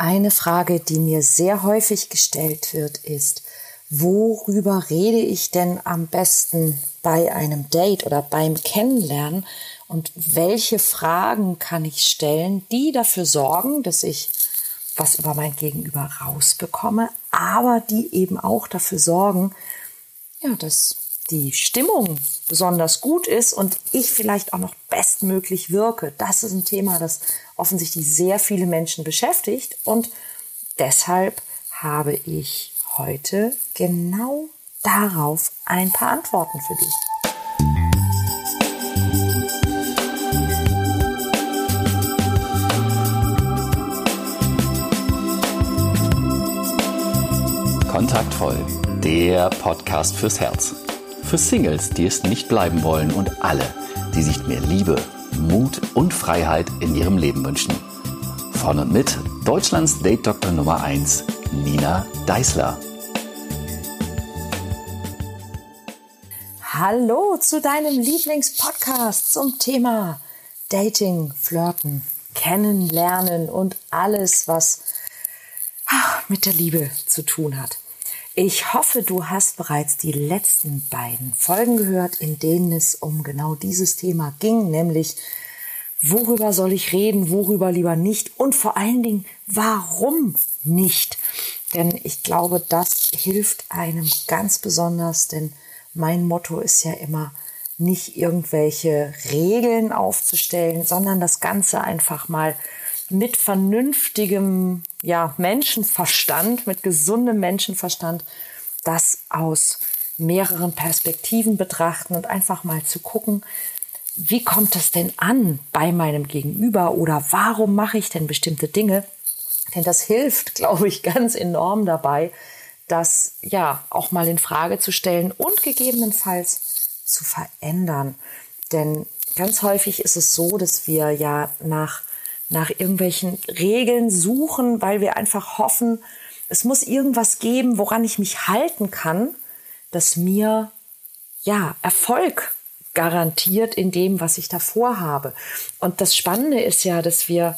Eine Frage, die mir sehr häufig gestellt wird, ist, worüber rede ich denn am besten bei einem Date oder beim Kennenlernen? Und welche Fragen kann ich stellen, die dafür sorgen, dass ich was über mein Gegenüber rausbekomme, aber die eben auch dafür sorgen, ja, dass die Stimmung besonders gut ist und ich vielleicht auch noch bestmöglich wirke. Das ist ein Thema, das offensichtlich sehr viele Menschen beschäftigt und deshalb habe ich heute genau darauf ein paar Antworten für dich. Kontaktvoll, der Podcast fürs Herz. Für Singles, die es nicht bleiben wollen und alle, die sich mehr Liebe, Mut und Freiheit in ihrem Leben wünschen. Von und mit Deutschlands Date Doktor Nummer 1, Nina Deißler. Hallo zu deinem Lieblingspodcast zum Thema Dating, Flirten, Kennenlernen und alles, was ah, mit der Liebe zu tun hat. Ich hoffe, du hast bereits die letzten beiden Folgen gehört, in denen es um genau dieses Thema ging, nämlich worüber soll ich reden, worüber lieber nicht und vor allen Dingen, warum nicht? Denn ich glaube, das hilft einem ganz besonders, denn mein Motto ist ja immer, nicht irgendwelche Regeln aufzustellen, sondern das Ganze einfach mal mit vernünftigem ja, Menschenverstand, mit gesundem Menschenverstand, das aus mehreren Perspektiven betrachten und einfach mal zu gucken, wie kommt es denn an bei meinem Gegenüber oder warum mache ich denn bestimmte Dinge? Denn das hilft, glaube ich, ganz enorm dabei, das ja auch mal in Frage zu stellen und gegebenenfalls zu verändern. Denn ganz häufig ist es so, dass wir ja nach nach irgendwelchen Regeln suchen, weil wir einfach hoffen, es muss irgendwas geben, woran ich mich halten kann, das mir ja Erfolg garantiert in dem, was ich davor habe. Und das Spannende ist ja, dass wir,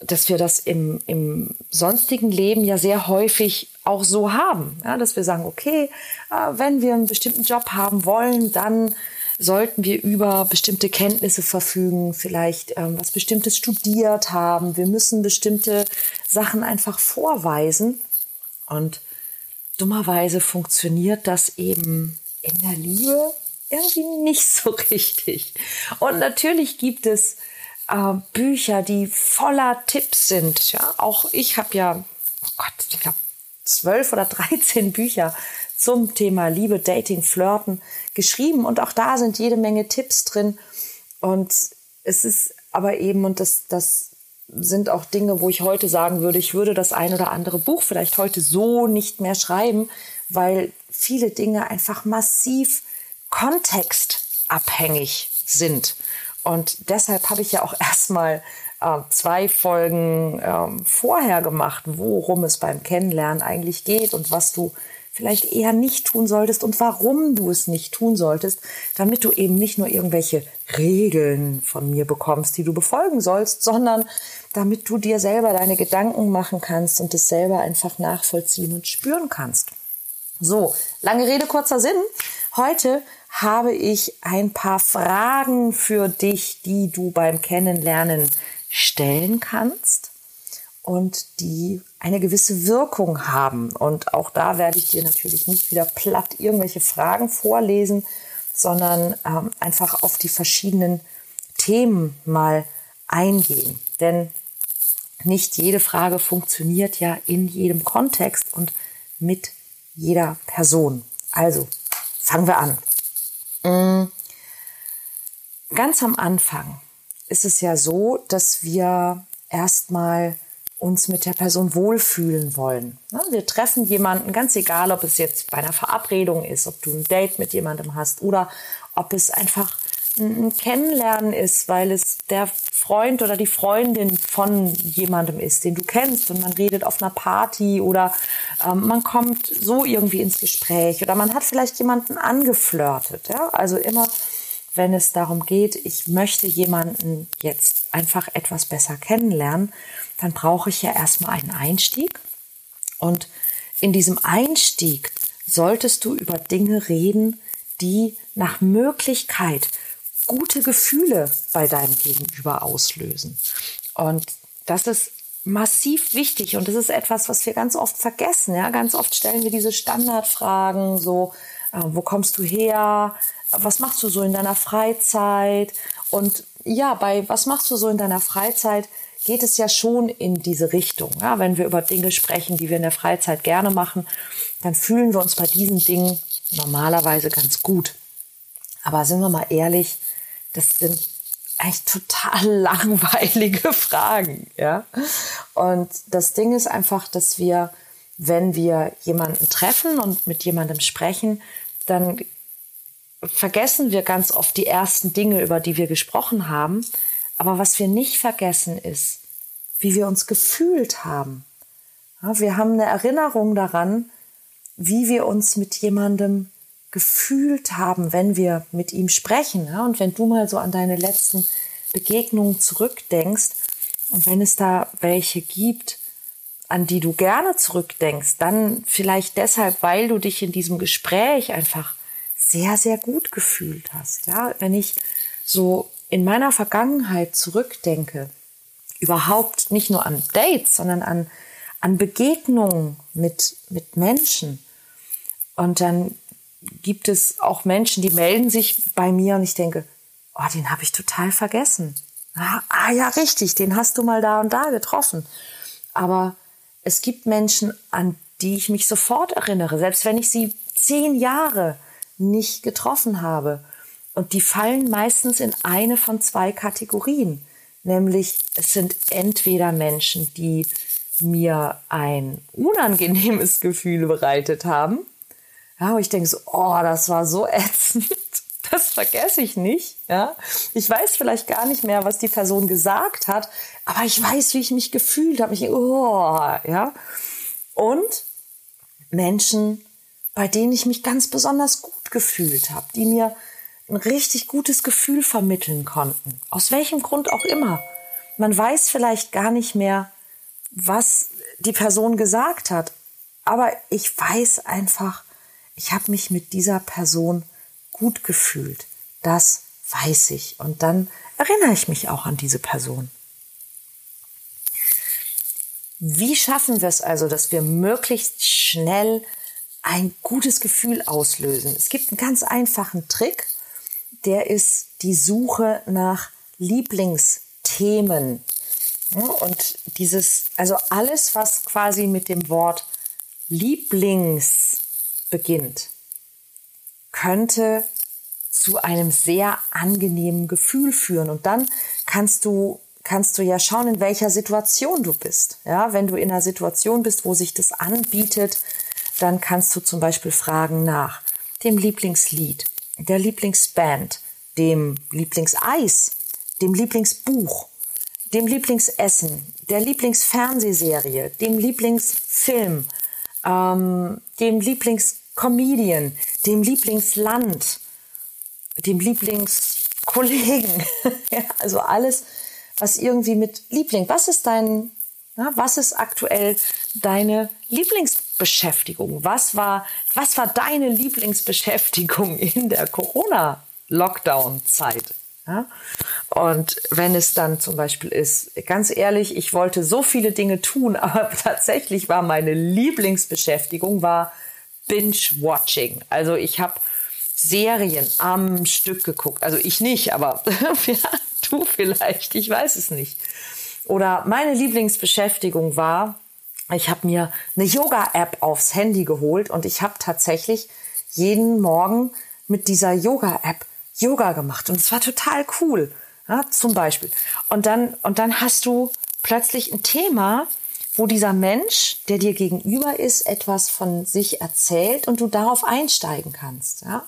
dass wir das im, im sonstigen Leben ja sehr häufig auch so haben, ja, dass wir sagen, okay, äh, wenn wir einen bestimmten Job haben wollen, dann sollten wir über bestimmte Kenntnisse verfügen, vielleicht ähm, was Bestimmtes studiert haben. Wir müssen bestimmte Sachen einfach vorweisen. Und dummerweise funktioniert das eben in der Liebe irgendwie nicht so richtig. Und natürlich gibt es äh, Bücher, die voller Tipps sind. Ja, auch ich habe ja, oh Gott, ich glaube zwölf oder dreizehn Bücher zum Thema Liebe, Dating, Flirten geschrieben. Und auch da sind jede Menge Tipps drin. Und es ist aber eben, und das, das sind auch Dinge, wo ich heute sagen würde, ich würde das ein oder andere Buch vielleicht heute so nicht mehr schreiben, weil viele Dinge einfach massiv kontextabhängig sind. Und deshalb habe ich ja auch erstmal äh, zwei Folgen äh, vorher gemacht, worum es beim Kennenlernen eigentlich geht und was du vielleicht eher nicht tun solltest und warum du es nicht tun solltest, damit du eben nicht nur irgendwelche Regeln von mir bekommst, die du befolgen sollst, sondern damit du dir selber deine Gedanken machen kannst und es selber einfach nachvollziehen und spüren kannst. So, lange Rede, kurzer Sinn. Heute habe ich ein paar Fragen für dich, die du beim Kennenlernen stellen kannst und die eine gewisse Wirkung haben. Und auch da werde ich dir natürlich nicht wieder platt irgendwelche Fragen vorlesen, sondern ähm, einfach auf die verschiedenen Themen mal eingehen. Denn nicht jede Frage funktioniert ja in jedem Kontext und mit jeder Person. Also fangen wir an. Mm. Ganz am Anfang ist es ja so, dass wir erstmal uns mit der Person wohlfühlen wollen. Wir treffen jemanden, ganz egal, ob es jetzt bei einer Verabredung ist, ob du ein Date mit jemandem hast oder ob es einfach ein Kennenlernen ist, weil es der Freund oder die Freundin von jemandem ist, den du kennst und man redet auf einer Party oder ähm, man kommt so irgendwie ins Gespräch oder man hat vielleicht jemanden angeflirtet. Ja? Also immer wenn es darum geht, ich möchte jemanden jetzt einfach etwas besser kennenlernen, dann brauche ich ja erstmal einen Einstieg. Und in diesem Einstieg solltest du über Dinge reden, die nach Möglichkeit gute Gefühle bei deinem Gegenüber auslösen. Und das ist massiv wichtig und das ist etwas, was wir ganz oft vergessen. Ja, ganz oft stellen wir diese Standardfragen, so, äh, wo kommst du her? Was machst du so in deiner Freizeit? Und ja, bei was machst du so in deiner Freizeit? geht es ja schon in diese Richtung. Ja, wenn wir über Dinge sprechen, die wir in der Freizeit gerne machen, dann fühlen wir uns bei diesen Dingen normalerweise ganz gut. Aber sind wir mal ehrlich, das sind eigentlich total langweilige Fragen, ja. Und das Ding ist einfach, dass wir, wenn wir jemanden treffen und mit jemandem sprechen, dann vergessen wir ganz oft die ersten Dinge, über die wir gesprochen haben. Aber was wir nicht vergessen ist, wie wir uns gefühlt haben. Ja, wir haben eine Erinnerung daran, wie wir uns mit jemandem gefühlt haben, wenn wir mit ihm sprechen. Ja, und wenn du mal so an deine letzten Begegnungen zurückdenkst und wenn es da welche gibt, an die du gerne zurückdenkst, dann vielleicht deshalb, weil du dich in diesem Gespräch einfach sehr, sehr gut gefühlt hast. Ja, wenn ich so in meiner Vergangenheit zurückdenke, überhaupt nicht nur an Dates, sondern an, an Begegnungen mit, mit Menschen. Und dann gibt es auch Menschen, die melden sich bei mir und ich denke, oh, den habe ich total vergessen. Ah, ah ja, richtig, den hast du mal da und da getroffen. Aber es gibt Menschen, an die ich mich sofort erinnere, selbst wenn ich sie zehn Jahre nicht getroffen habe. Und die fallen meistens in eine von zwei Kategorien. Nämlich es sind entweder Menschen, die mir ein unangenehmes Gefühl bereitet haben. Ja, wo ich denke so, oh, das war so ätzend. Das vergesse ich nicht. Ja, ich weiß vielleicht gar nicht mehr, was die Person gesagt hat, aber ich weiß, wie ich mich gefühlt habe. Ich, oh, ja. Und Menschen, bei denen ich mich ganz besonders gut gefühlt habe, die mir ein richtig gutes Gefühl vermitteln konnten. Aus welchem Grund auch immer. Man weiß vielleicht gar nicht mehr, was die Person gesagt hat, aber ich weiß einfach, ich habe mich mit dieser Person gut gefühlt. Das weiß ich. Und dann erinnere ich mich auch an diese Person. Wie schaffen wir es also, dass wir möglichst schnell ein gutes Gefühl auslösen? Es gibt einen ganz einfachen Trick der ist die Suche nach Lieblingsthemen. und dieses, also alles, was quasi mit dem Wort Lieblings beginnt, könnte zu einem sehr angenehmen Gefühl führen. Und dann kannst du, kannst du ja schauen, in welcher Situation du bist. Ja, wenn du in einer Situation bist, wo sich das anbietet, dann kannst du zum Beispiel fragen nach dem Lieblingslied, der Lieblingsband, dem Lieblingseis, dem Lieblingsbuch, dem Lieblingsessen, der Lieblingsfernsehserie, dem Lieblingsfilm, ähm, dem Lieblingscomedian, dem Lieblingsland, dem Lieblingskollegen. ja, also alles, was irgendwie mit Liebling. Was ist dein, na, was ist aktuell deine Lieblingsbeschäftigung? Was war, was war deine Lieblingsbeschäftigung in der Corona-Lockdown-Zeit? Ja? Und wenn es dann zum Beispiel ist, ganz ehrlich, ich wollte so viele Dinge tun, aber tatsächlich war meine Lieblingsbeschäftigung war Binge-Watching. Also ich habe Serien am Stück geguckt. Also ich nicht, aber du vielleicht, ich weiß es nicht. Oder meine Lieblingsbeschäftigung war, ich habe mir eine Yoga-App aufs Handy geholt und ich habe tatsächlich jeden Morgen mit dieser Yoga-App Yoga gemacht und es war total cool. Ja, zum Beispiel. Und dann, und dann hast du plötzlich ein Thema, wo dieser Mensch, der dir gegenüber ist, etwas von sich erzählt und du darauf einsteigen kannst. Ja?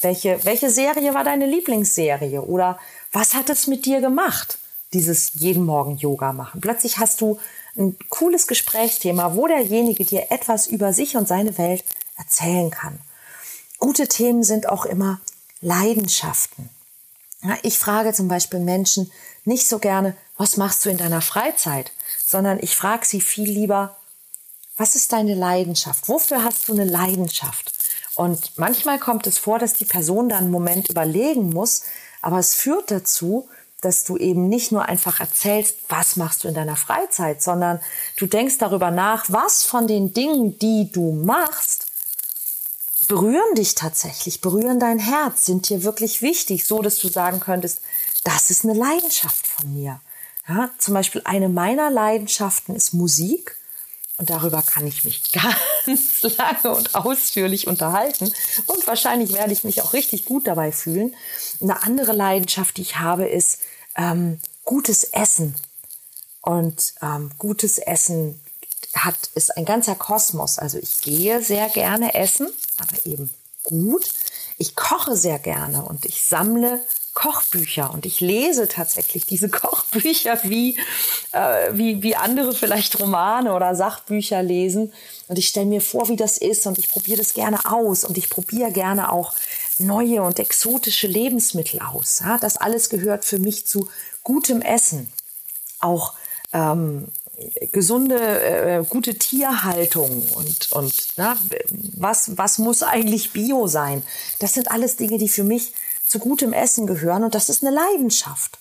welche, welche Serie war deine Lieblingsserie? Oder was hat es mit dir gemacht, dieses jeden Morgen Yoga machen? Plötzlich hast du ein cooles Gesprächsthema, wo derjenige dir etwas über sich und seine Welt erzählen kann. Gute Themen sind auch immer Leidenschaften. Ich frage zum Beispiel Menschen nicht so gerne, was machst du in deiner Freizeit, sondern ich frage sie viel lieber, was ist deine Leidenschaft? Wofür hast du eine Leidenschaft? Und manchmal kommt es vor, dass die Person dann einen Moment überlegen muss, aber es führt dazu, dass du eben nicht nur einfach erzählst, was machst du in deiner Freizeit, sondern du denkst darüber nach, was von den Dingen, die du machst, berühren dich tatsächlich, berühren dein Herz, sind dir wirklich wichtig, so dass du sagen könntest, das ist eine Leidenschaft von mir. Ja, zum Beispiel eine meiner Leidenschaften ist Musik. Und darüber kann ich mich ganz lange und ausführlich unterhalten. Und wahrscheinlich werde ich mich auch richtig gut dabei fühlen. Eine andere Leidenschaft, die ich habe, ist ähm, gutes Essen. Und ähm, gutes Essen hat, ist ein ganzer Kosmos. Also ich gehe sehr gerne essen, aber eben gut. Ich koche sehr gerne und ich sammle Kochbücher und ich lese tatsächlich diese Kochbücher wie, äh, wie, wie andere vielleicht Romane oder Sachbücher lesen. Und ich stelle mir vor, wie das ist und ich probiere das gerne aus und ich probiere gerne auch neue und exotische Lebensmittel aus. Ja, das alles gehört für mich zu gutem Essen. Auch ähm, gesunde, äh, gute Tierhaltung und, und na, was, was muss eigentlich Bio sein? Das sind alles Dinge, die für mich zu gutem Essen gehören und das ist eine Leidenschaft.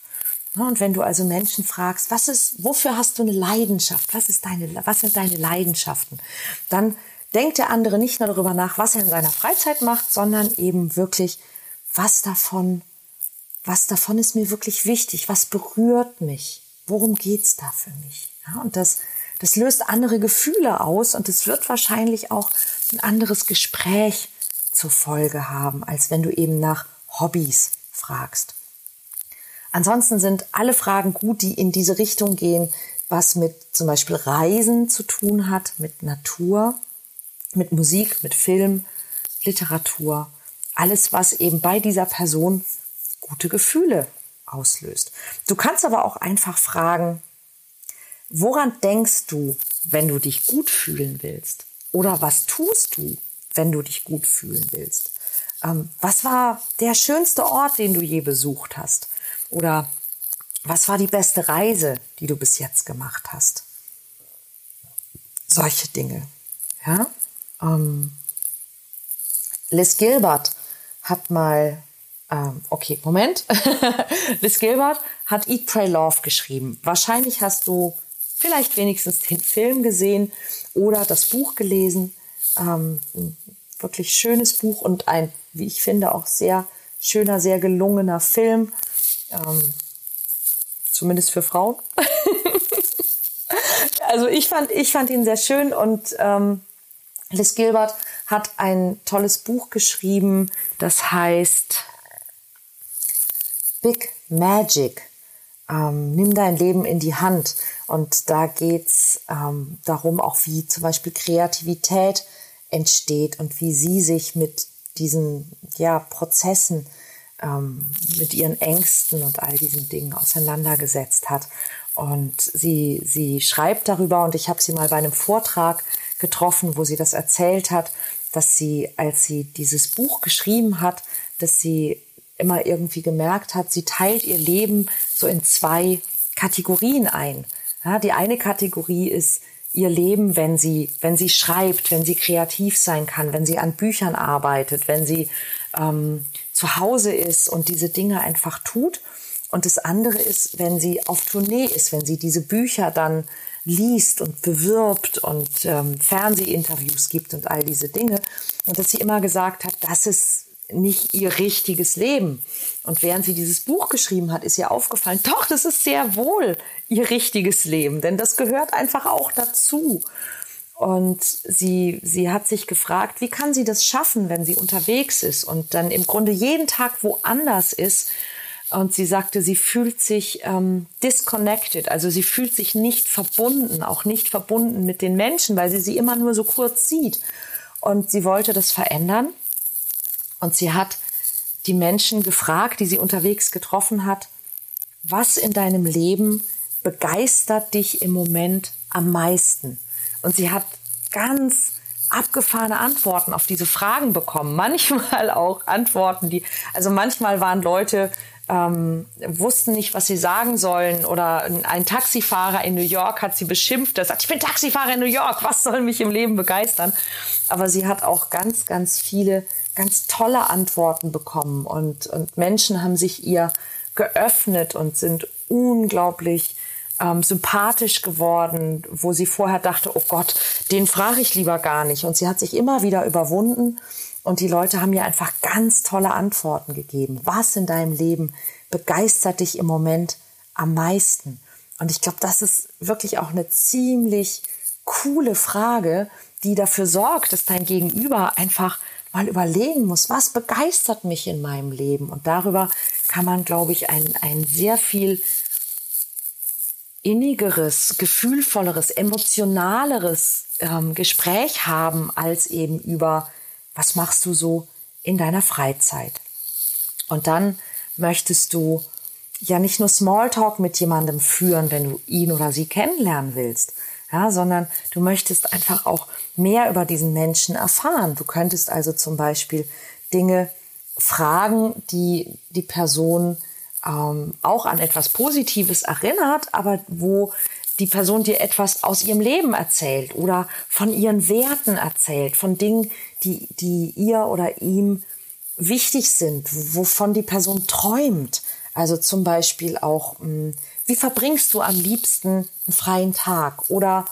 Und wenn du also Menschen fragst, was ist, wofür hast du eine Leidenschaft? Was ist deine, was sind deine Leidenschaften? Dann denkt der andere nicht nur darüber nach, was er in seiner Freizeit macht, sondern eben wirklich, was davon, was davon ist mir wirklich wichtig? Was berührt mich? Worum geht's da für mich? Ja, und das, das löst andere Gefühle aus und es wird wahrscheinlich auch ein anderes Gespräch zur Folge haben, als wenn du eben nach Hobbys fragst. Ansonsten sind alle Fragen gut, die in diese Richtung gehen, was mit zum Beispiel Reisen zu tun hat, mit Natur, mit Musik, mit Film, Literatur, alles, was eben bei dieser Person gute Gefühle auslöst. Du kannst aber auch einfach fragen, woran denkst du, wenn du dich gut fühlen willst? Oder was tust du, wenn du dich gut fühlen willst? Ähm, was war der schönste Ort, den du je besucht hast? Oder was war die beste Reise, die du bis jetzt gemacht hast? Solche Dinge. Ja? Ähm, Liz Gilbert hat mal, ähm, okay, Moment. Liz Gilbert hat Eat, Pray, Love geschrieben. Wahrscheinlich hast du vielleicht wenigstens den Film gesehen oder das Buch gelesen. Ähm, wirklich schönes Buch und ein wie ich finde, auch sehr schöner, sehr gelungener Film. Ähm, zumindest für Frauen. also ich fand, ich fand ihn sehr schön und ähm, Liz Gilbert hat ein tolles Buch geschrieben, das heißt Big Magic. Ähm, nimm dein Leben in die Hand. Und da geht's ähm, darum, auch wie zum Beispiel Kreativität entsteht und wie sie sich mit diesen ja, Prozessen ähm, mit ihren Ängsten und all diesen Dingen auseinandergesetzt hat. Und sie, sie schreibt darüber, und ich habe sie mal bei einem Vortrag getroffen, wo sie das erzählt hat, dass sie, als sie dieses Buch geschrieben hat, dass sie immer irgendwie gemerkt hat, sie teilt ihr Leben so in zwei Kategorien ein. Ja, die eine Kategorie ist ihr Leben, wenn sie, wenn sie schreibt, wenn sie kreativ sein kann, wenn sie an Büchern arbeitet, wenn sie ähm, zu Hause ist und diese Dinge einfach tut. Und das andere ist, wenn sie auf Tournee ist, wenn sie diese Bücher dann liest und bewirbt und ähm, Fernsehinterviews gibt und all diese Dinge. Und dass sie immer gesagt hat, das ist nicht ihr richtiges Leben. Und während sie dieses Buch geschrieben hat, ist ihr aufgefallen, doch, das ist sehr wohl ihr richtiges Leben, denn das gehört einfach auch dazu. Und sie, sie hat sich gefragt, wie kann sie das schaffen, wenn sie unterwegs ist und dann im Grunde jeden Tag woanders ist. Und sie sagte, sie fühlt sich ähm, disconnected, also sie fühlt sich nicht verbunden, auch nicht verbunden mit den Menschen, weil sie sie immer nur so kurz sieht. Und sie wollte das verändern und sie hat die Menschen gefragt, die sie unterwegs getroffen hat, was in deinem Leben begeistert dich im Moment am meisten? Und sie hat ganz abgefahrene Antworten auf diese Fragen bekommen. Manchmal auch Antworten, die, also manchmal waren Leute, ähm, wussten nicht, was sie sagen sollen. Oder ein Taxifahrer in New York hat sie beschimpft. Er sagt, ich bin Taxifahrer in New York, was soll mich im Leben begeistern? Aber sie hat auch ganz, ganz viele, ganz tolle Antworten bekommen. Und, und Menschen haben sich ihr geöffnet und sind unglaublich ähm, sympathisch geworden, wo sie vorher dachte, oh Gott, den frage ich lieber gar nicht. Und sie hat sich immer wieder überwunden und die Leute haben mir einfach ganz tolle Antworten gegeben. Was in deinem Leben begeistert dich im Moment am meisten? Und ich glaube, das ist wirklich auch eine ziemlich coole Frage, die dafür sorgt, dass dein Gegenüber einfach mal überlegen muss, was begeistert mich in meinem Leben? Und darüber kann man, glaube ich, ein, ein sehr viel innigeres, gefühlvolleres, emotionaleres ähm, Gespräch haben, als eben über was machst du so in deiner Freizeit? Und dann möchtest du ja nicht nur Smalltalk mit jemandem führen, wenn du ihn oder sie kennenlernen willst, ja, sondern du möchtest einfach auch mehr über diesen Menschen erfahren. Du könntest also zum Beispiel Dinge fragen, die die Person ähm, auch an etwas Positives erinnert, aber wo die Person dir etwas aus ihrem Leben erzählt oder von ihren Werten erzählt, von Dingen, die, die ihr oder ihm wichtig sind, wovon die Person träumt. Also zum Beispiel auch, hm, wie verbringst du am liebsten einen freien Tag? Oder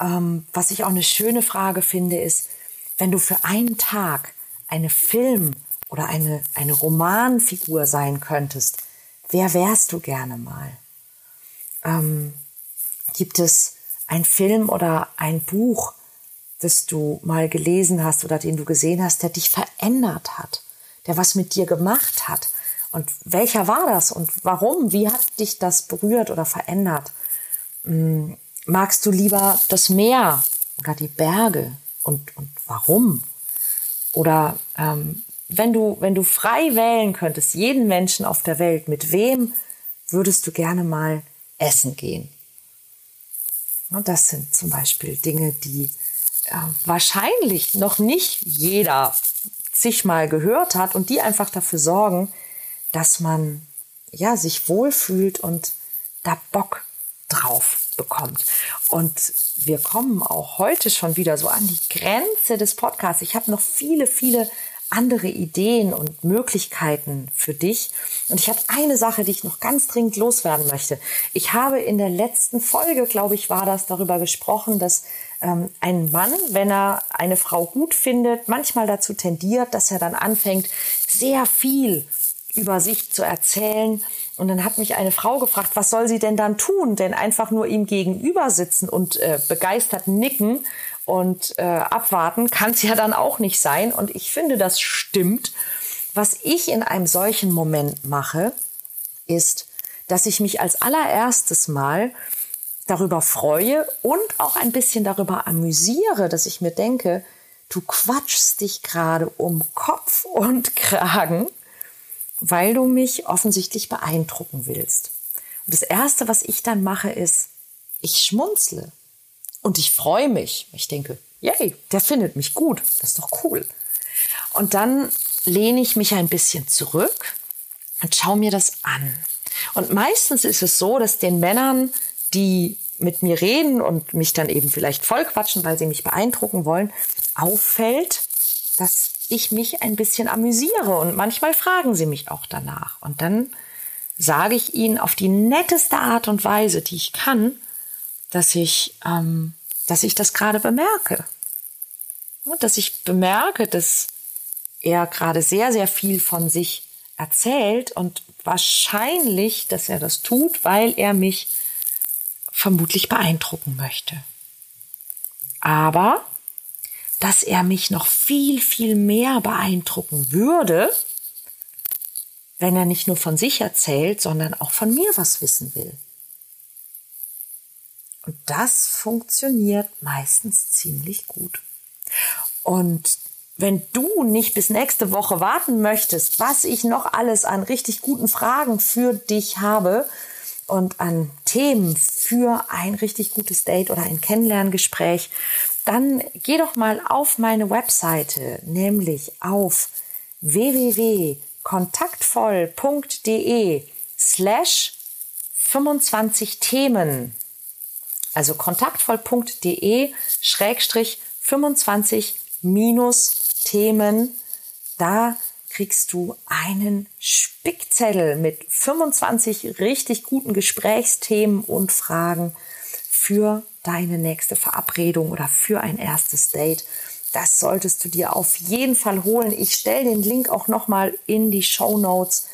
ähm, was ich auch eine schöne Frage finde, ist, wenn du für einen Tag eine Film- oder eine, eine Romanfigur sein könntest, wer wärst du gerne mal? Ähm, Gibt es ein Film oder ein Buch, das du mal gelesen hast oder den du gesehen hast, der dich verändert hat, der was mit dir gemacht hat? Und welcher war das und warum? Wie hat dich das berührt oder verändert? Hm, magst du lieber das Meer oder die Berge und, und warum? Oder ähm, wenn du, wenn du frei wählen könntest, jeden Menschen auf der Welt, mit wem würdest du gerne mal essen gehen? Und das sind zum Beispiel Dinge, die wahrscheinlich noch nicht jeder sich mal gehört hat und die einfach dafür sorgen, dass man ja sich wohlfühlt und da Bock drauf bekommt. Und wir kommen auch heute schon wieder so an die Grenze des Podcasts. Ich habe noch viele, viele andere Ideen und Möglichkeiten für dich. Und ich habe eine Sache, die ich noch ganz dringend loswerden möchte. Ich habe in der letzten Folge, glaube ich, war das darüber gesprochen, dass ähm, ein Mann, wenn er eine Frau gut findet, manchmal dazu tendiert, dass er dann anfängt, sehr viel über sich zu erzählen. Und dann hat mich eine Frau gefragt, was soll sie denn dann tun? Denn einfach nur ihm gegenüber sitzen und äh, begeistert nicken und äh, abwarten kann es ja dann auch nicht sein. Und ich finde, das stimmt. Was ich in einem solchen Moment mache, ist, dass ich mich als allererstes Mal darüber freue und auch ein bisschen darüber amüsiere, dass ich mir denke, du quatschst dich gerade um Kopf und Kragen, weil du mich offensichtlich beeindrucken willst. Und das Erste, was ich dann mache, ist, ich schmunzle. Und ich freue mich. Ich denke, yay, der findet mich gut. Das ist doch cool. Und dann lehne ich mich ein bisschen zurück und schaue mir das an. Und meistens ist es so, dass den Männern, die mit mir reden und mich dann eben vielleicht vollquatschen, weil sie mich beeindrucken wollen, auffällt, dass ich mich ein bisschen amüsiere. Und manchmal fragen sie mich auch danach. Und dann sage ich ihnen auf die netteste Art und Weise, die ich kann, dass ich, ähm, dass ich das gerade bemerke. Und dass ich bemerke, dass er gerade sehr, sehr viel von sich erzählt und wahrscheinlich, dass er das tut, weil er mich vermutlich beeindrucken möchte. Aber dass er mich noch viel, viel mehr beeindrucken würde, wenn er nicht nur von sich erzählt, sondern auch von mir was wissen will. Und das funktioniert meistens ziemlich gut. Und wenn du nicht bis nächste Woche warten möchtest, was ich noch alles an richtig guten Fragen für dich habe und an Themen für ein richtig gutes Date oder ein Kennenlerngespräch, dann geh doch mal auf meine Webseite, nämlich auf www.kontaktvoll.de slash 25 Themen. Also kontaktvoll.de schrägstrich 25 minus Themen. Da kriegst du einen Spickzettel mit 25 richtig guten Gesprächsthemen und Fragen für deine nächste Verabredung oder für ein erstes Date. Das solltest du dir auf jeden Fall holen. Ich stelle den Link auch nochmal in die Show Notes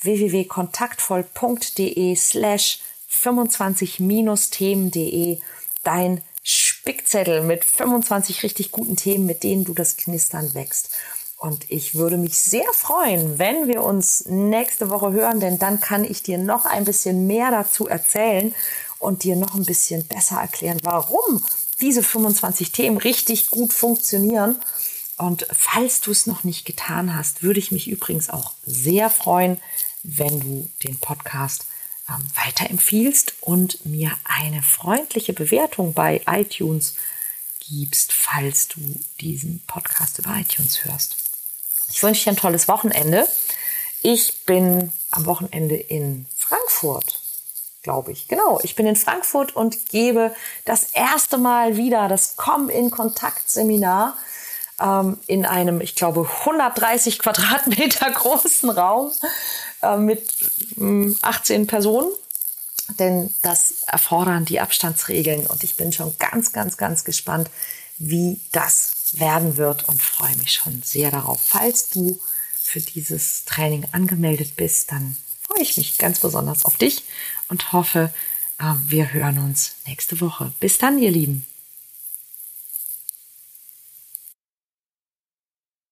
www.kontaktvoll.de slash 25-themen.de dein Spickzettel mit 25 richtig guten Themen, mit denen du das Knistern wächst. Und ich würde mich sehr freuen, wenn wir uns nächste Woche hören, denn dann kann ich dir noch ein bisschen mehr dazu erzählen und dir noch ein bisschen besser erklären, warum diese 25 Themen richtig gut funktionieren. Und falls du es noch nicht getan hast, würde ich mich übrigens auch sehr freuen, wenn du den Podcast ähm, weiterempfiehlst und mir eine freundliche Bewertung bei iTunes gibst, falls du diesen Podcast über iTunes hörst. Ich wünsche dir ein tolles Wochenende. Ich bin am Wochenende in Frankfurt glaube ich. Genau, ich bin in Frankfurt und gebe das erste Mal wieder das Komm in Kontakt Seminar ähm, in einem, ich glaube, 130 Quadratmeter großen Raum äh, mit äh, 18 Personen. Denn das erfordern die Abstandsregeln und ich bin schon ganz, ganz, ganz gespannt, wie das werden wird und freue mich schon sehr darauf. Falls du für dieses Training angemeldet bist, dann freue ich mich ganz besonders auf dich und hoffe, äh, wir hören uns nächste Woche. Bis dann, ihr Lieben.